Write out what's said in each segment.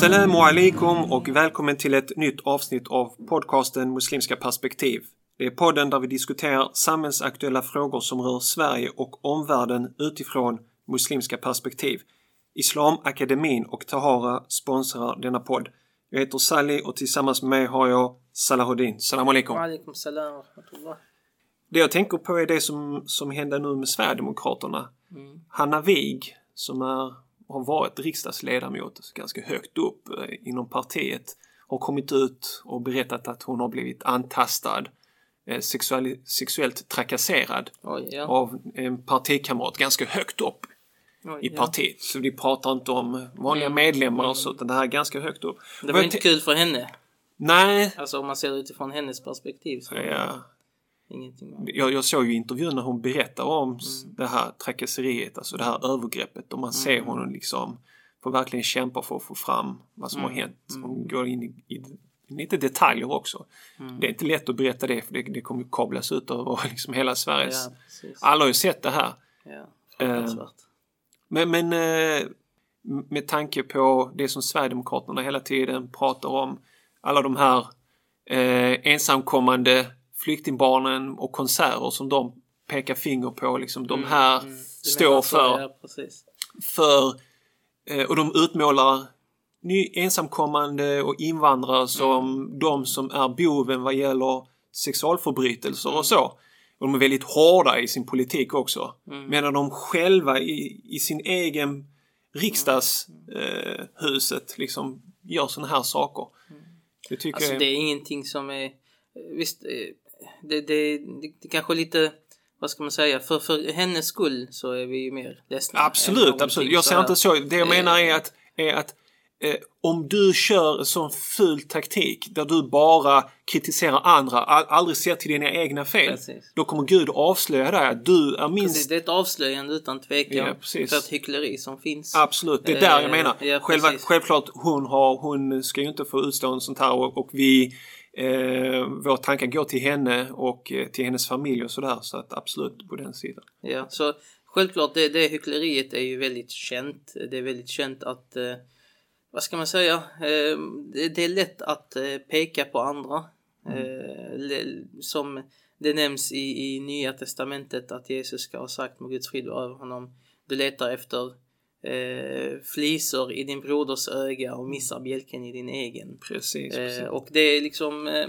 Assalamu alaikum och välkommen till ett nytt avsnitt av podcasten Muslimska perspektiv. Det är podden där vi diskuterar samhällsaktuella frågor som rör Sverige och omvärlden utifrån muslimska perspektiv. Islamakademin och Tahara sponsrar denna podd. Jag heter Sally och tillsammans med mig har jag Salahuddin. Salam alaikum. Alaikum salam. Det jag tänker på är det som, som hände nu med Sverigedemokraterna. Mm. Hanna Wig som är, har varit riksdagsledamot ganska högt upp eh, inom partiet har kommit ut och berättat att hon har blivit antastad, eh, sexuellt trakasserad Oj, ja. av en partikamrat ganska högt upp Oj, i partiet. Så vi pratar inte om vanliga Mm. medlemmar och så, utan det här är ganska högt upp. Det var inte kul för henne. Nej, Alltså om man ser det utifrån hennes perspektiv så ja. Jag, jag såg ju intervjun när hon berättar om Mm. det här trakasseriet, alltså det här övergreppet. Och man ser honom liksom får verkligen kämpa för att få fram vad som Mm. har hänt. Hon går in i, i lite detaljer också. Mm. Det är inte lätt att berätta det för det, det kommer kablas ut över liksom hela Sveriges... Ja. Alla har ju sett det här. Ja, fruktansvärt. Men, men eh, med tanke på det som Sverigedemokraterna hela tiden pratar om, alla de här eh, ensamkommande flyktingbarnen och konserter som de pekar finger på, liksom de här Mm, du står för, Ja, för eh, och de utmålar ny, ensamkommande och invandrare som Mm. de som är boven vad gäller sexualförbrytelser och så. Och de är väldigt hårda i sin politik också. Mm. Medan de själva i, i sin egen riksdagshuset eh, huset liksom gör såna här saker. Det tycker Alltså jag det är ingenting som är... Visst, eh, det, det, det, det kanske är lite... Vad ska man säga? För, för hennes skull så är vi ju mer ledsna. Absolut, absolut. Jag ser inte så. Det jag Eh, menar är att, är att eh, om du kör en sån ful taktik där du bara kritiserar andra, aldrig ser till dina egna fel. Precis. Då kommer Gud avslöja dig att du är Precis, minst... det är ett avslöjande utan tvekan. Ja, precis. för ett hyckleri som finns. Absolut, det är där jag Eh, menar. ja, Själva, precis. självklart, hon, har, hon ska ju inte få utstå en sånt här och, och vi... Eh, vår tankar går till henne och eh, till hennes familj och sådär. Så att absolut på den sidan. Ja, så självklart det, det hyckleriet är ju väldigt känt. Det är väldigt känt att, eh, vad ska man säga, eh, det, det är lätt att eh, peka på andra. Le- som det nämns i, i Nya Testamentet att Jesus ska ha sagt med Guds frid över honom. Du letar efter eh, flisor i din broders öga och missar bjälken i din egen. Precis. precis. Eh, och det är liksom eh,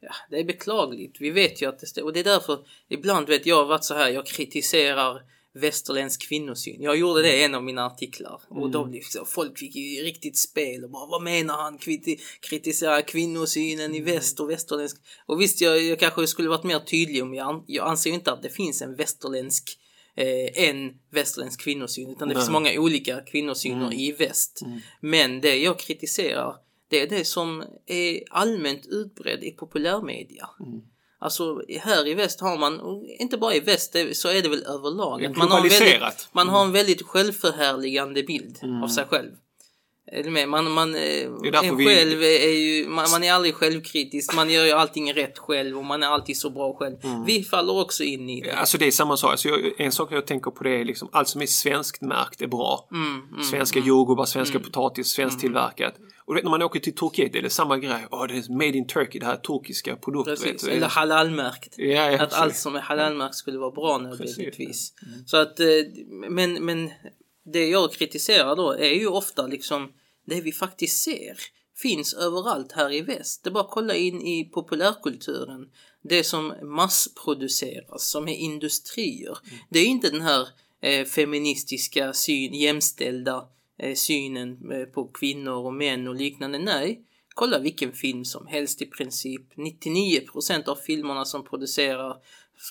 ja, det är beklagligt. Vi vet ju att det och det är därför ibland vet jag varit så här. Jag kritiserar västerländsk kvinnosyn. Jag gjorde det i en av mina artiklar och då blev så, folk fick ju riktigt spel och bara vad menar han? Kriti- kritiserar kvinnosynen i väst och västerländsk. Och visst, jag, jag kanske skulle varit mer tydlig om jag, an- jag anser inte att det finns en västerländsk eh, en västerländsk kvinnosyn utan det finns många olika kvinnosyner i väst. Men det jag kritiserar det är det som är allmänt utbredd i populärmedia. Alltså här i väst har man, och inte bara i väst, så är det väl överlag. Att man, har väldigt, man har en väldigt självförhärligande bild av sig själv. Är du med? Man, man, eh, en vi- själv är ju, man, man är aldrig självkritisk, man gör ju allting rätt själv och man är alltid så bra själv. Vi faller också in i det. Alltså det är samma sak. Alltså jag, en sak jag tänker på det är liksom allt som är svenskt märkt är bra. Mm, svenska jordgubbar, svenska potatis, svenskt tillverkat. Och vet, när man åker till Turkiet är det samma grej. Åh, det är made in Turkey, det här turkiska produkter. Eller halalmärkt. Ja, ja, att precis. allt som är halalmärkt skulle vara bra nödvändigtvis. Så att, eh, men, men det jag kritiserar då är ju ofta liksom det vi faktiskt ser finns överallt här i väst. Det är bara att kolla in i populärkulturen. Det som massproduceras, som är industrier. Det är inte den här eh, feministiska syn, jämställda eh, synen eh, på kvinnor och män och liknande. Nej, kolla vilken film som helst i princip. 99% av filmerna som producerar,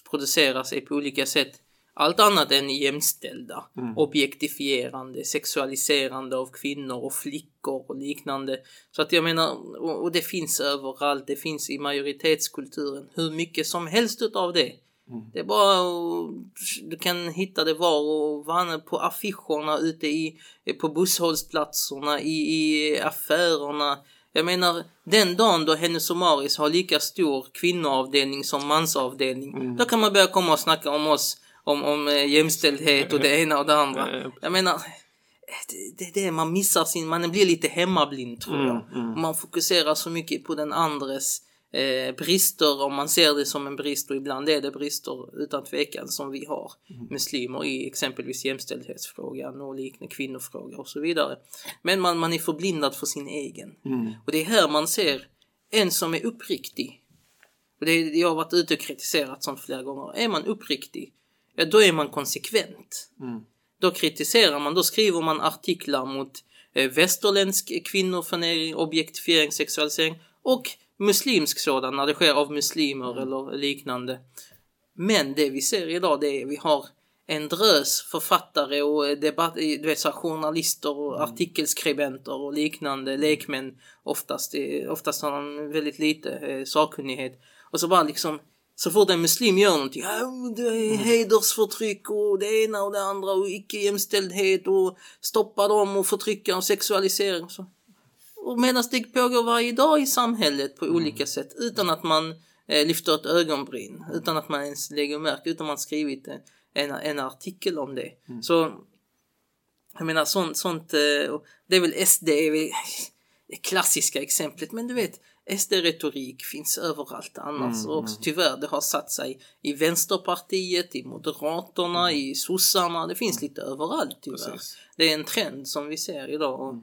produceras är på olika sätt allt annat än jämställda. Objektifierande, sexualiserande av kvinnor och flickor och liknande. Så att jag menar, och, och det finns överallt, det finns i majoritetskulturen hur mycket som helst utav det. Det är bara du kan hitta det var och varann på affischerna ute i, på busshållplatserna, i, i affärerna. Jag menar, den dagen då Hennes och Mauritz har lika stor kvinnoavdelning som mansavdelning, då kan man börja komma och snacka om oss, om, om eh, jämställdhet och det ena och det andra. Jag menar, det, det, man missar sin, man blir lite hemmablind tror Mm, jag. Man fokuserar så mycket på den andres eh, brister om man ser det som en brist och ibland är det brister utan tvekan som vi har muslimer i exempelvis jämställdhetsfrågan och liknande kvinnofråga och så vidare. Men man, man är förblindad för sin egen. Och det är här man ser en som är uppriktig. Och det jag har varit ute och kritiserat sånt flera gånger. Är man uppriktig, ja då är man konsekvent. Då kritiserar man, då skriver man artiklar mot eh, västerländsk kvinnoförnedring, objektifiering, sexualisering och muslimsk sådan när det sker av muslimer eller liknande. Men det vi ser idag det är vi har en drös författare och eh, debatt, du vet, så journalister och artikelskribenter och liknande lekmän. Oftast, eh, oftast har de väldigt lite eh, sakkunnighet. Och så bara liksom så fort en muslim gör någonting, det är hedersförtryck och det ena och det andra och icke-jämställdhet och stoppa dem och förtrycka och sexualisering. Och så. Och medan det pågår varje dag i samhället på olika sätt utan att man eh, lyfter ett ögonbryn, utan att man ens lägger märke, utan man skrivit en, en, en artikel om det. Så jag menar sånt, sånt eh, det är väl SD, är väl det klassiska exemplet, men du vet SD-retorik finns överallt annars och också tyvärr det har satt sig i Vänsterpartiet, i Moderaterna, i sossarna, det finns lite överallt tyvärr. Precis. Det är en trend som vi ser idag. Och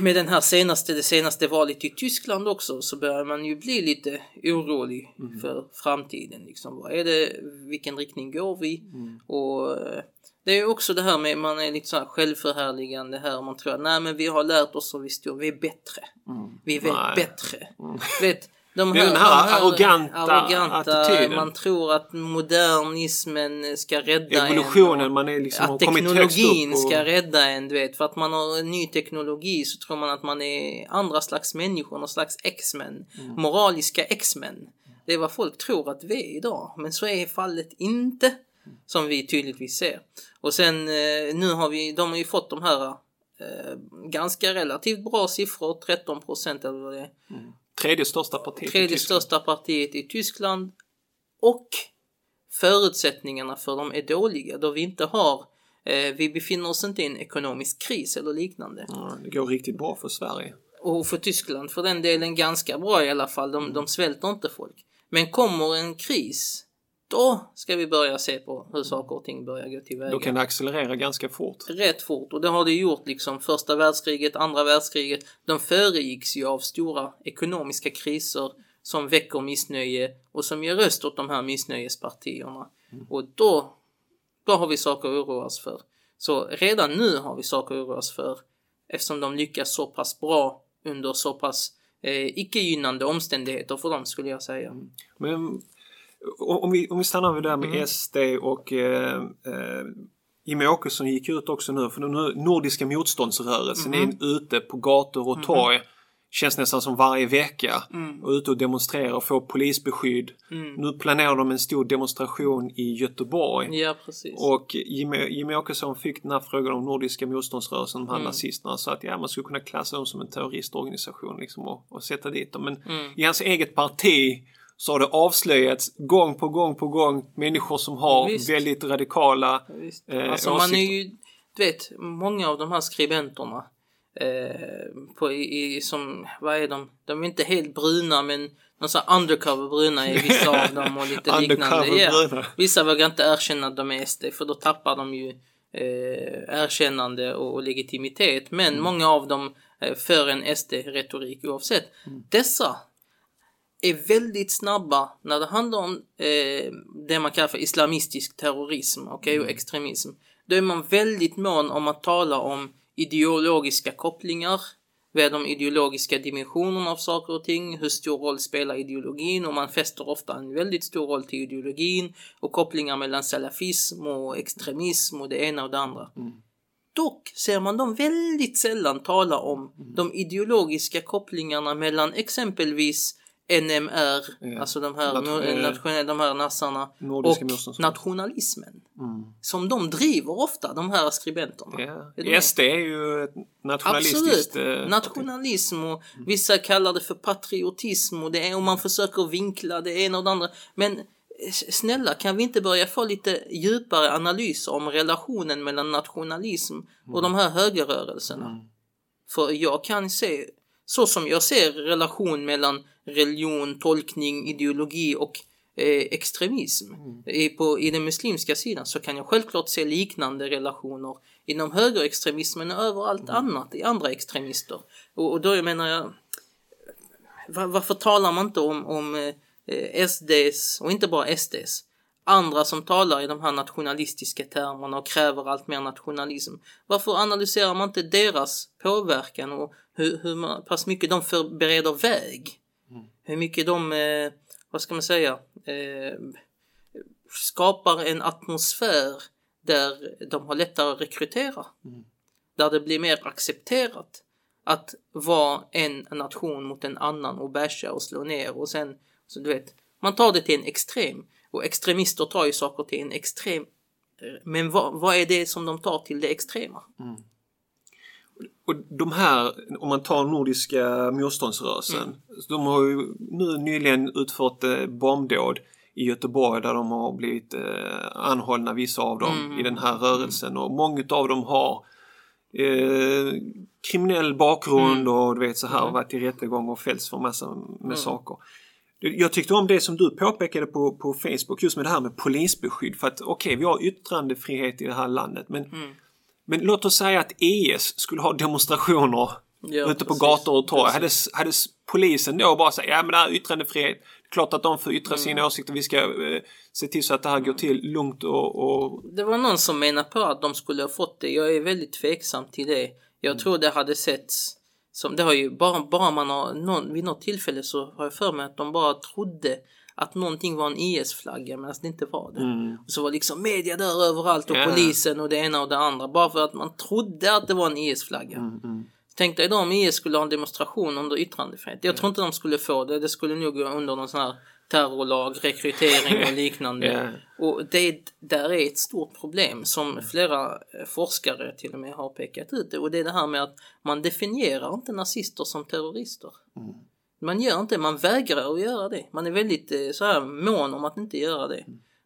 med den här senaste, det senaste valet i Tyskland också så börjar man ju bli lite orolig för framtiden. Liksom. Vad är det, vilken riktning går vi? Och eh, det är också det här med man är lite så här självförhärligande här. Man tror att nej men vi har lärt oss och vi, står, vi är bättre. Vi vet Nej. bättre. Vet, de är den här arroganta attityden. Man tror att modernismen ska rädda en. Evolutionen, man är liksom Att teknologin. Och, ska rädda en, du vet. För att man har en ny teknologi så tror man att man är andra slags människor, någon slags X-Men. Mm. Moraliska X-Men. Det är vad folk tror att vi är idag. Men så är fallet inte. Som vi tydligtvis ser. Och sen eh, nu har vi, de har ju fått de här eh, ganska relativt bra siffror, 13 procent eller vad det är. Tredje största partiet i Tredje Tyskland. största partiet i Tyskland. Och förutsättningarna för dem är dåliga då vi inte har eh, vi befinner oss inte i en ekonomisk kris eller liknande. Ja, det går riktigt bra för Sverige. Och för Tyskland för den delen ganska bra i alla fall. De, de svälter inte folk. Men kommer en kris, då ska vi börja se på hur saker och ting börjar gå tillväga. Då kan det accelerera ganska fort. Rätt fort och det har det gjort liksom första världskriget, andra världskriget. De föregicks ju av stora ekonomiska kriser som väcker missnöje och som ger röst åt de här missnöjespartierna. Och då, då har vi saker att oroa oss för. Så redan nu har vi saker att oroa oss för eftersom de lyckas så pass bra under så pass eh, icke-gynnande omständigheter för dem skulle jag säga. Men om vi, om vi stannar vid det där med Mm. SD och eh, eh, Jimmie Åkesson gick ut också nu för den Nordiska motståndsrörelsen Mm. är ute på gator och torg. Känns nästan som varje vecka. Mm. Och ute och demonstrerar och får polisbeskydd. Nu planerar de en stor demonstration i Göteborg. Ja, precis. Och Jimmie, Jimmie Åkesson fick den här frågan om Nordiska motståndsrörelsen, de här Mm. nazisterna, sa att ja, man skulle kunna klassa dem som en terroristorganisation liksom, och, och sätta dit dem. Men Mm. i hans eget parti så har det avslöjats gång på gång på gång människor som har Visst. väldigt radikala Visst. eh, alltså man är åsikter. ju, du vet, många av de här skribenterna eh, på, i, som, vad är de? De är inte helt bruna men sån här undercover bruna är vissa av dem och lite liknande. Ja. Vissa vågar inte erkänna att de är SD för då tappar de ju eh, erkännande och, och legitimitet. Men Mm. många av dem eh, för en SD-retorik oavsett. Mm. Dessa är väldigt snabba när det handlar om eh, det man kallar för islamistisk terrorism okej, och extremism. Då är man väldigt mån om att tala om ideologiska kopplingar. Vad är de ideologiska dimensionerna av saker och ting? Hur stor roll spelar ideologin? Och man fäster ofta en väldigt stor roll till ideologin och kopplingar mellan salafism och extremism och det ena och det andra. Dock ser man dem väldigt sällan tala om de ideologiska kopplingarna mellan exempelvis NMR, Ja. alltså de här, Nat- no- eh, nationella, de här nassarna Nordiska och motståndsrörelsen. nationalismen. Som de driver ofta, de här skribenterna. Med? SD är ju ett nationalistiskt Absolut. eh, Nationalism och vissa kallar det för patriotism och, det är, och man försöker vinkla det ena och det andra. Men s- snälla kan vi inte börja få lite djupare analyser om relationen mellan nationalism och de här högerrörelserna? För jag kan se, så som jag ser relation mellan religion, tolkning, ideologi och eh, extremism i, på, i den muslimska sidan så kan jag självklart se liknande relationer inom högerextremismen och överallt annat i andra extremister. Och, och då menar jag, var, varför talar man inte om, om eh, SDs, och inte bara SDs, andra som talar i de här nationalistiska termerna och kräver allt mer nationalism. Varför analyserar man inte deras påverkan och hur, hur man, pass mycket de för, bereder väg? Hur mycket de, eh, vad ska man säga, eh, skapar en atmosfär där de har lättare att rekrytera. Där det blir mer accepterat att vara en nation mot en annan och basha och slå ner och sen, så du vet, man tar det till en extrem. Och extremister tar ju saker till en extrem. Men vad, vad är det som de tar till det extrema? Och de här, om man tar Nordiska motståndsrörelsen, Mm. de har ju nu nyligen utfört eh, bombdåd i Göteborg där de har blivit eh, anhållna, vissa av dem, Mm. i den här rörelsen och många av dem har eh, kriminell bakgrund Mm. och du vet så här varit i rättegång och fällts för massa med saker. Jag tyckte om det som du påpekade på, på Facebook just med det här med polisbeskydd för att okej vi har yttrandefrihet i det här landet men Mm. Men låt oss säga att ES skulle ha demonstrationer Ja, ute på precis. gator och torg. Hade, hade polisen då bara sagt ja men det här är yttrandefrihet. Klart att de får yttra sina Mm. åsikter. Vi ska eh, se till så att det här går till lugnt och... och Det var någon som menade på att de skulle ha fått det. Jag är väldigt tveksam till det. Jag tror det hade setts som, det har ju bara, bara man har, någon, vid något tillfälle så har jag för mig att de bara trodde att någonting var en IS-flagga medan det inte var det. Och så var liksom media där överallt och Ja. polisen och det ena och det andra bara för att man trodde att det var en IS-flagga. Tänk dig då om IS skulle ha en demonstration under yttrandefrihet. Jag tror inte de skulle få det. Det skulle nog gå under någon sån här terrorlag, rekrytering och liknande. Ja. Och det där är ett stort problem som flera eh, forskare till och med har pekat ut. Och det är det här med att man definierar inte nazister som terrorister. Man gör inte, man vägrar att göra det. Man är väldigt eh, så här mån om att inte göra det.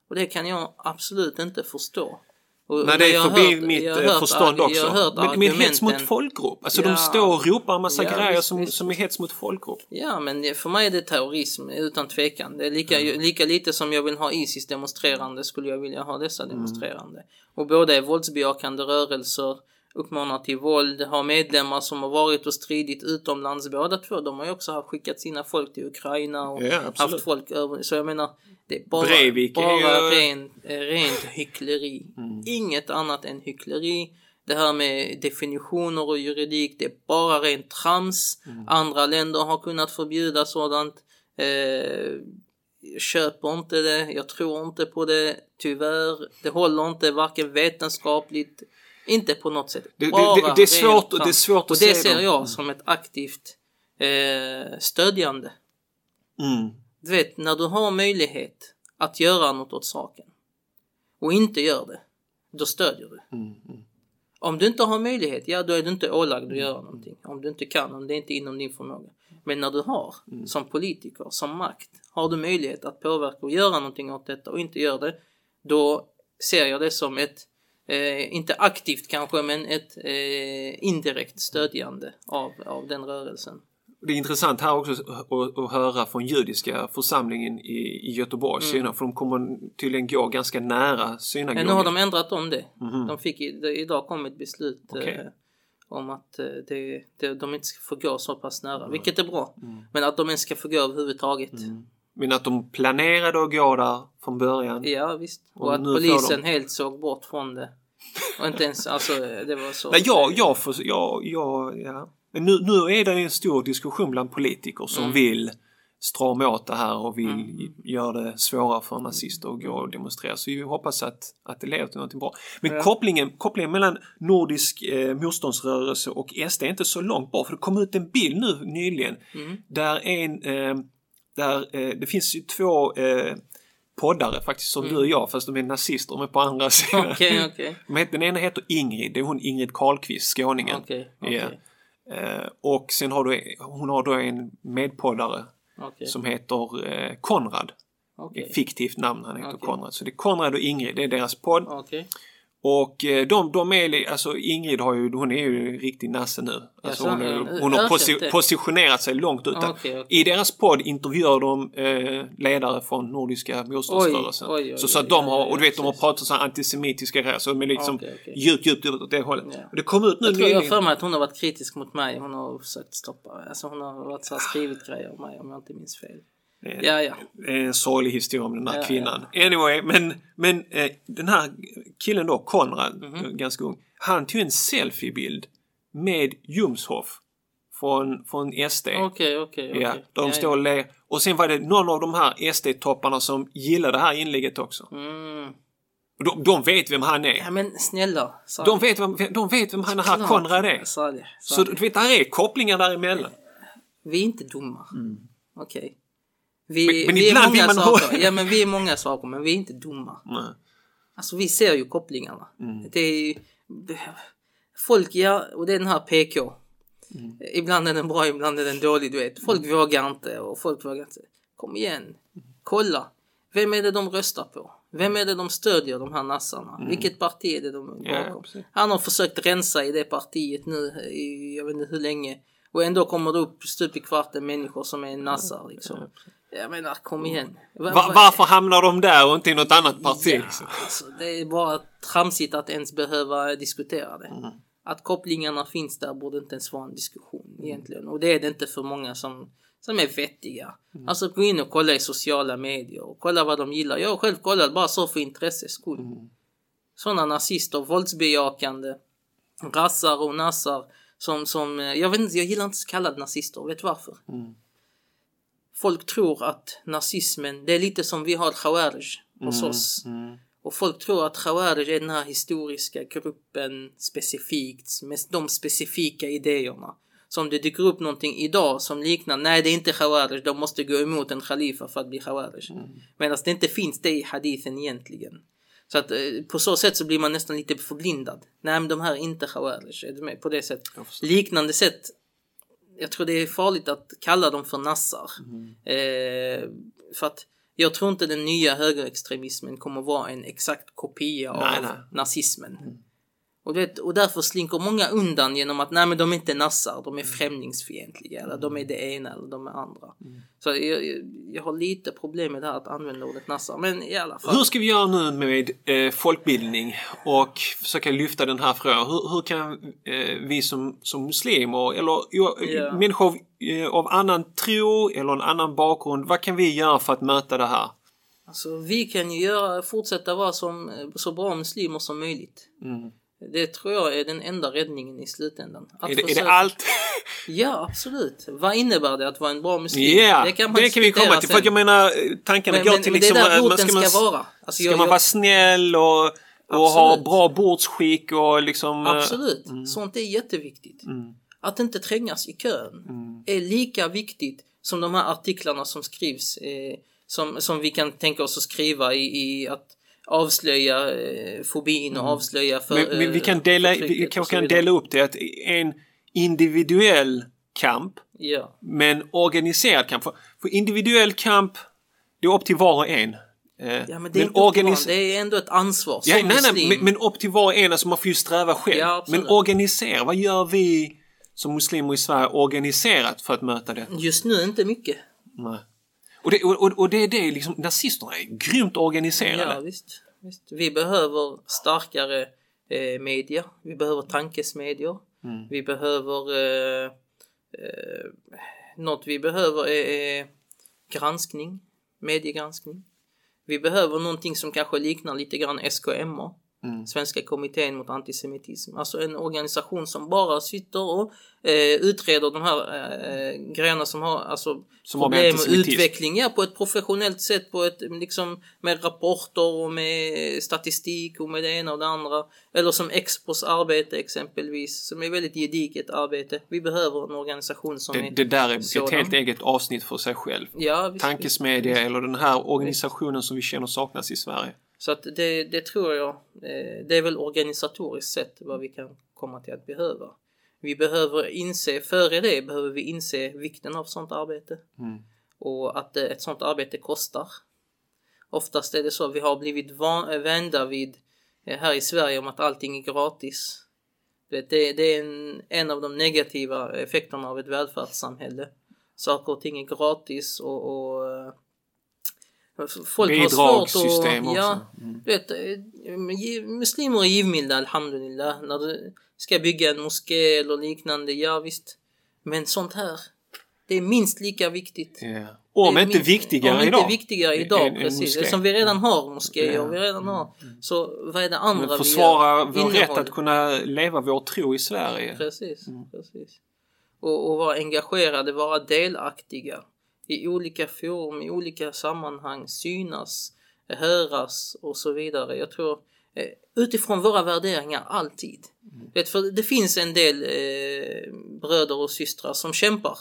Och det kan jag absolut inte förstå. Och Nej, det är förbi hört- mitt eh, hört förstånd också. Jag men, men hets mot folkgrupp. Alltså Ja. de står och ropar en massa Ja, grejer visst, som, visst. som är hets mot folkgrupp. Ja, men för mig är det terrorism utan tvekan. Det är lika, lika lite som jag vill ha Isis demonstrerande skulle jag vilja ha dessa demonstrerande. Och båda är våldsbejakande rörelser, uppmanar till våld, har medlemmar som har varit och stridit utomlands. Båda två, de har ju också skickat sina folk till Ukraina och Ja, haft folk över. Så jag menar, det är bara, Breivik är bara ju- ren, rent hyckleri. Inget annat än hyckleri. Det här med definitioner och juridik, det är bara rent trams. Andra länder har kunnat förbjuda sådant. Eh, köper inte det, jag tror inte på det, tyvärr. Det håller inte varken vetenskapligt, inte på något sätt. Det- det- det- det är svårt- det är svårt att Och det se ser jag som ett aktivt eh, stödjande. Mm. Du vet, när du har möjlighet att göra något åt saken och inte gör det, då stödjer du. Om du inte har möjlighet, ja då är du inte ålagd att göra någonting. Om du inte kan, om det inte är inom din förmåga. Men när du har, som politiker, som makt, har du möjlighet att påverka och göra någonting åt detta och inte gör det, då ser jag det som ett, eh, inte aktivt kanske, men ett eh, indirekt stödjande av, av den rörelsen. Det är intressant här också att, höra från judiska församlingen i, i Göteborg, mm. för de kommer tydligen gå ganska nära synagogan. Men nu har de ändrat om det. De fick, idag kom ett beslut Okej. eh, om att eh, det, det, de inte ska få gå så pass nära, vilket är bra. Men att de inte ska få gå överhuvudtaget. Men att de planerade att gå där från början. Ja visst. Och, Och att polisen de- helt såg bort från det. Och inte ens, alltså det var så. Nej, jag, jag, får, jag, jag, ja. Men nu, nu är det en stor diskussion bland politiker som vill strama åt det här och vill göra det svårare för nazister att gå och demonstrera. Så vi hoppas att, att det leder till något bra. Men Ja. kopplingen, kopplingen mellan nordisk eh, motståndsrörelse och SD är inte så långt bort. För det kom ut en bild nu nyligen där en eh, där eh, det finns ju två eh, poddare faktiskt som du och jag fast de är nazister är på andra sidan. De heter- Den ena heter Ingrid, det är hon Ingrid Carlqvist, skåningen. Ja. okej. Eh, och sen har du, hon har då en medpoddare Okej. som heter eh, Konrad. Ett fiktivt namn, han heter. Konrad. Så det är Konrad och Ingrid, det är deras podd. Och eh, de, de är, alltså Ingrid har ju, hon är ju riktig nasse nu. Alltså hon, är, hon har posi- positionerat sig långt utan. Okej, okej. I deras podd intervjuar de eh, ledare från Nordiska motståndsrörelsen. Så, så att de har, och du vet de har pratat här antisemitiska grejer så de är liksom Okej, okej. djupt, djupt åt det hållet. Ja. Och det kom ut nu Jag tror jag för mig att hon har varit kritisk mot mig. Hon har försökt stoppa. Alltså hon har varit så skrivit grejer om mig om jag inte minns fel. Ja, ja. Det är en sorglig historia om den här Ja, kvinnan. Anyway, men, men eh, den här killen då, Konrad, Mhm. ganska ung, han tog en selfiebild med Jomshof från, från SD. Okej, okej, okej. Ja, där de Ja, står och ler. Och sen var det någon av de här SD-topparna som gillade det här inlägget också. ja. Mm. De, de vet vem han är. Ja men snälla. De vet vem, de vet vem han här. Konrad är. Det. Sa Så det. du vet, där är kopplingar däremellan. Vi är inte dumma. Okej. Vi, Mm. Men- men vi är vill många man saker. Ja men vi är många saker men vi är inte dumma. Nej. Alltså vi ser ju kopplingarna. Mm. Det är. Folk, ja, och det är den här PK. Mm. Ibland är den bra, ibland är den dålig, du vet. Folk vågar inte och folk vågar inte. Kom igen. Kolla. Vem är det de röstar på? Vem är det de stödjer, de här nassarna? Vilket parti är det de är Mm. Ja, bakom? precis. Han har försökt rensa i det partiet nu i, jag vet inte hur länge. Och ändå kommer det upp stup i kvarten människor som är nassar liksom. Jag menar, kom igen. Va- Va, va- varför hamnar de där och inte i något annat parti? Ja, alltså, det är bara tramsigt att ens behöva diskutera det. Mm. Att kopplingarna finns där borde inte ens vara en diskussion egentligen. Och det är det inte för många som, som är vettiga. Mm. Alltså gå in och kolla i sociala medier och kolla vad de gillar. Jag har själv kollat bara så för intresses skull. Mm. Sådana nazister, våldsbejakande, rassar och nassar som, som, eh, jag vet inte, jag gillar inte så kallade nazister. Vet du varför? Mm. Folk tror att nazismen, det är lite som vi har khawarij hos oss. Mm. Och folk tror att khawarij är den här historiska gruppen specifikt med de specifika idéerna. Så om det dyker upp någonting idag som liknar, nej det är inte khawarij, de måste gå emot en khalifa för att bli khawarij. Medan det inte finns det i hadithen egentligen. Så att eh, på så sätt så blir man nästan lite förblindad. Nej men de här är inte khawarij, är du med? På det sättet. Liknande sätt jag tror det är farligt att kalla dem för nassar. Mm. Eh, för att jag tror inte den nya högerextremismen kommer vara en exakt kopia Nej, av nej. nazismen. Och, du vet, och därför slinker många undan genom att nej men de är inte nassar, de är främlingsfientliga eller de är det ena eller de är andra. Så jag, jag, har lite problem med det här att använda ordet nassar. Men i alla fall. Hur ska vi göra nu med eh, folkbildning och försöka lyfta den här frågan? Hur, hur kan eh, vi som, som muslimer eller jo, Ja. människor av, eh, av annan tro eller en annan bakgrund, vad kan vi göra för att möta det här? Alltså, vi kan ju göra, fortsätta vara som, så bra muslimer som möjligt. Mm. Det tror jag är den enda räddningen i slutändan. Att Är, det, är det allt? Ja, absolut. Vad innebär det att vara en bra muslim? Ja, det kan kan, man vi komma till. För att jag sen. menar, eh, tankarna Men- går men- till men det är liksom... där man- roten man, ska vara. Alltså, ska jag- man jag- vara snäll och, och ha bra bordsskick och liksom... eh, Absolut. Sånt är jätteviktigt. Mm. Att inte trängas i kön är lika viktigt som de här artiklarna som skrivs. Eh, som, som vi kan tänka oss att skriva i, i att avslöja eh, fobin och avslöja för, Mm. Men, men vi eh, kan dela, vi kan vidare. dela upp det att en individuell kamp Ja. men organiserad kamp. För, för individuell kamp, det är upp till var och en. Eh, ja, men det är, inte organis- det är ändå ett ansvar som Ja, nej, nej, men, men upp till var och en, alltså man får ju sträva själv. Ja, men organisera, vad gör vi som muslimer i Sverige organiserat för att möta det? Just nu inte mycket. Nej. Och det, och, och- det är det, liksom, nazisterna är grymt organiserade. Ja, visst, visst. Vi behöver starkare eh, media. Vi behöver tankesmedier. Mm. Vi behöver... Eh, eh, något vi behöver är, är granskning. Mediegranskning. Vi behöver någonting som kanske liknar lite grann SKMA. Mm. Svenska kommittén mot antisemitism. Alltså en organisation som bara sitter och eh, utreder de här eh, grejerna som har alltså, Som med problem antisemitism. utveckling ja, på ett professionellt sätt, på ett, liksom, med rapporter och med statistik och med det ena och det andra. Eller som Expos arbete exempelvis, som är väldigt gediget arbete. Vi behöver en organisation som Det, är det där är ett sådan. helt eget avsnitt för sig själv. Ja, Tankesmedja eller den här organisationen som vi känner saknas i Sverige. Så att det, det tror jag, eh, det är väl organisatoriskt sett vad vi kan komma till att behöva. Vi behöver inse, före det behöver vi inse vikten av sånt arbete. Mm. Och att eh, ett sånt arbete kostar. Oftast är det så. Vi har blivit van, vända vid eh, här i Sverige om att allting är gratis. Det, det är en, en av de negativa effekterna av ett välfärdssamhälle. Saker och ting är gratis och, och eh, Folk har svårt att... Ja, mm. vet, eh, muslimer är givmilda, alhamdulillah. När du ska bygga en moské eller liknande, ja visst. Men sånt här, det är minst lika viktigt. Yeah. Om inte viktigare om idag. Inte viktigare idag, en, precis. Eftersom vi redan har moskéer, yeah. vi redan har. Mm. Så vad är det andra Men försvara vi gör? vår rätt att kunna leva vår tro i Sverige. Precis, mm. precis. Och, och vara engagerade, vara delaktiga i olika forum, i olika sammanhang, synas, höras och så vidare. Jag tror eh, utifrån våra värderingar alltid. Mm. Vet, för det finns en del eh, bröder och systrar som kämpar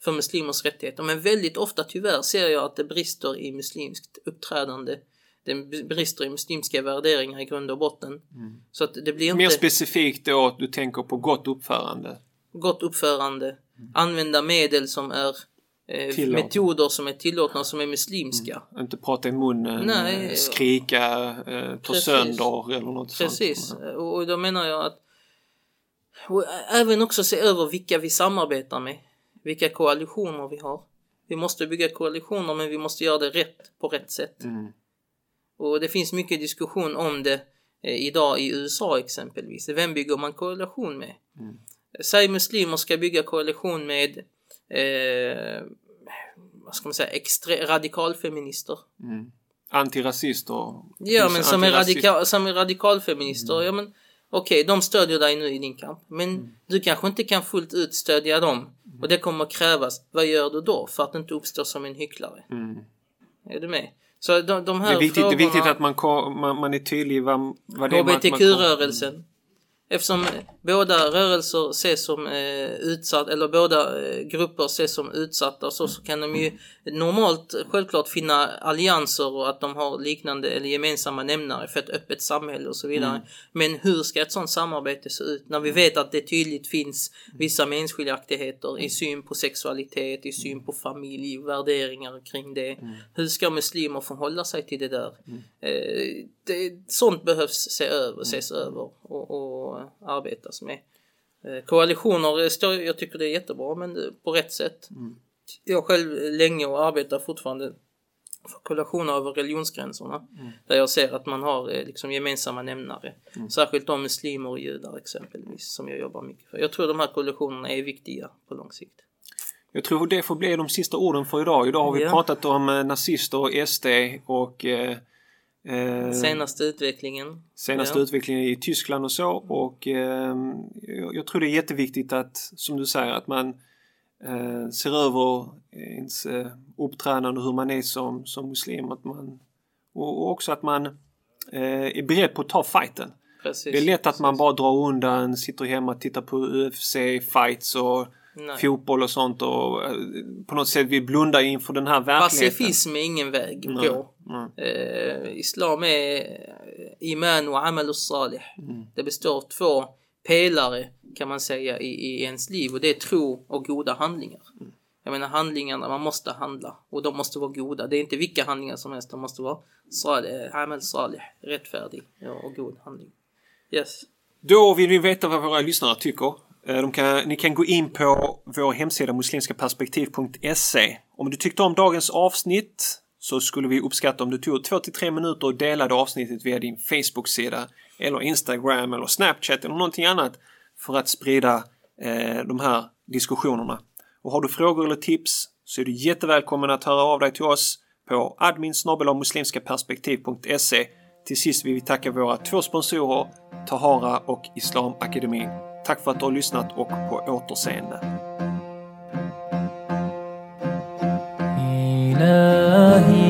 för muslimers rättigheter men väldigt ofta tyvärr ser jag att det brister i muslimskt uppträdande. Det brister i muslimska värderingar i grund och botten. Mm. Så att det blir inte... Mer specifikt då att du tänker på gott uppförande? Gott uppförande. Mm. Använda medel som är eh, metoder som är tillåtna som är muslimska. Mm. Inte prata i munnen, Nej, skrika, eh, ta precis. sönder eller något precis. sånt. Precis, och då menar jag att och även också se över vilka vi samarbetar med. Vilka koalitioner vi har. Vi måste bygga koalitioner men vi måste göra det rätt på rätt sätt. Mm. Och det finns mycket diskussion om det eh, idag i USA exempelvis. Vem bygger man koalition med? Mm. Säg muslimer ska bygga koalition med eh, vad ska man säga, extre- radikalfeminister. Mm. Antirasister. Ja, men som är, radikal, som är radikalfeminister. Mm. Ja, men okej, okay, de stödjer dig nu i din kamp. Men mm. du kanske inte kan fullt ut stödja dem. Mm. Och det kommer krävas. Vad gör du då för att inte uppstå som en hycklare? Mm. Är du med? Så de, de här det, är viktigt, frågorna, det är viktigt att man, man, man är tydlig vad, vad det är HBTQ-rörelsen. Eftersom båda rörelser ses som eh, utsatt eller båda eh, grupper ses som utsatta så, så kan de ju normalt självklart finna allianser och att de har liknande eller gemensamma nämnare för ett öppet samhälle och så vidare. Mm. Men hur ska ett sådant samarbete se ut när vi vet att det tydligt finns vissa meningsskiljaktigheter i syn på sexualitet, i syn på familj, värderingar kring det. Mm. Hur ska muslimer förhålla sig till det där? Mm. Eh, det, sånt behövs se över, ses över och, och arbetas med. Eh, koalitioner, jag tycker det är jättebra men på rätt sätt. Mm. Jag själv länge och arbetar fortfarande för koalitioner över religionsgränserna. Mm. Där jag ser att man har eh, liksom gemensamma nämnare. Mm. Särskilt om muslimer och judar exempelvis som jag jobbar mycket för. Jag tror de här koalitionerna är viktiga på lång sikt. Jag tror det får bli de sista orden för idag. Idag har vi ja. pratat om eh, nazister och SD och eh, Eh, senaste utvecklingen. Senaste ja. utvecklingen i Tyskland och så och eh, jag tror det är jätteviktigt att, som du säger, att man eh, ser över ens eh, uppträdande och hur man är som, som muslim. Att man, och, också att man eh, är beredd på att ta fighten. Precis, det är lätt att precis. man bara drar undan, sitter hemma och tittar på UFC-fights och Nej. fotboll och sånt och eh, på något sätt vi blundar inför den här verkligheten. Pacifism är ingen väg att gå. Eh, islam är eh, iman och amal och salih. Mm. Det består av två pelare kan man säga i, i ens liv och det är tro och goda handlingar. Mm. Jag menar handlingarna, man måste handla och de måste vara goda. Det är inte vilka handlingar som helst, de måste vara salih, amal salih, rättfärdig och god handling. Yes. Då vill vi veta vad våra lyssnare tycker. Eh, kan, ni kan gå in på vår hemsida muslimskaperspektiv.se. Om du tyckte om dagens avsnitt så skulle vi uppskatta om du tog 2-3 minuter och delade avsnittet via din Facebook-sida eller Instagram eller Snapchat eller någonting annat för att sprida eh, de här diskussionerna. Och har du frågor eller tips så är du jättevälkommen att höra av dig till oss på admin muslimskaperspektiv.se. Till sist vill vi tacka våra två sponsorer Tahara och Islamakademin. Tack för att du har lyssnat och på återseende. إلهي.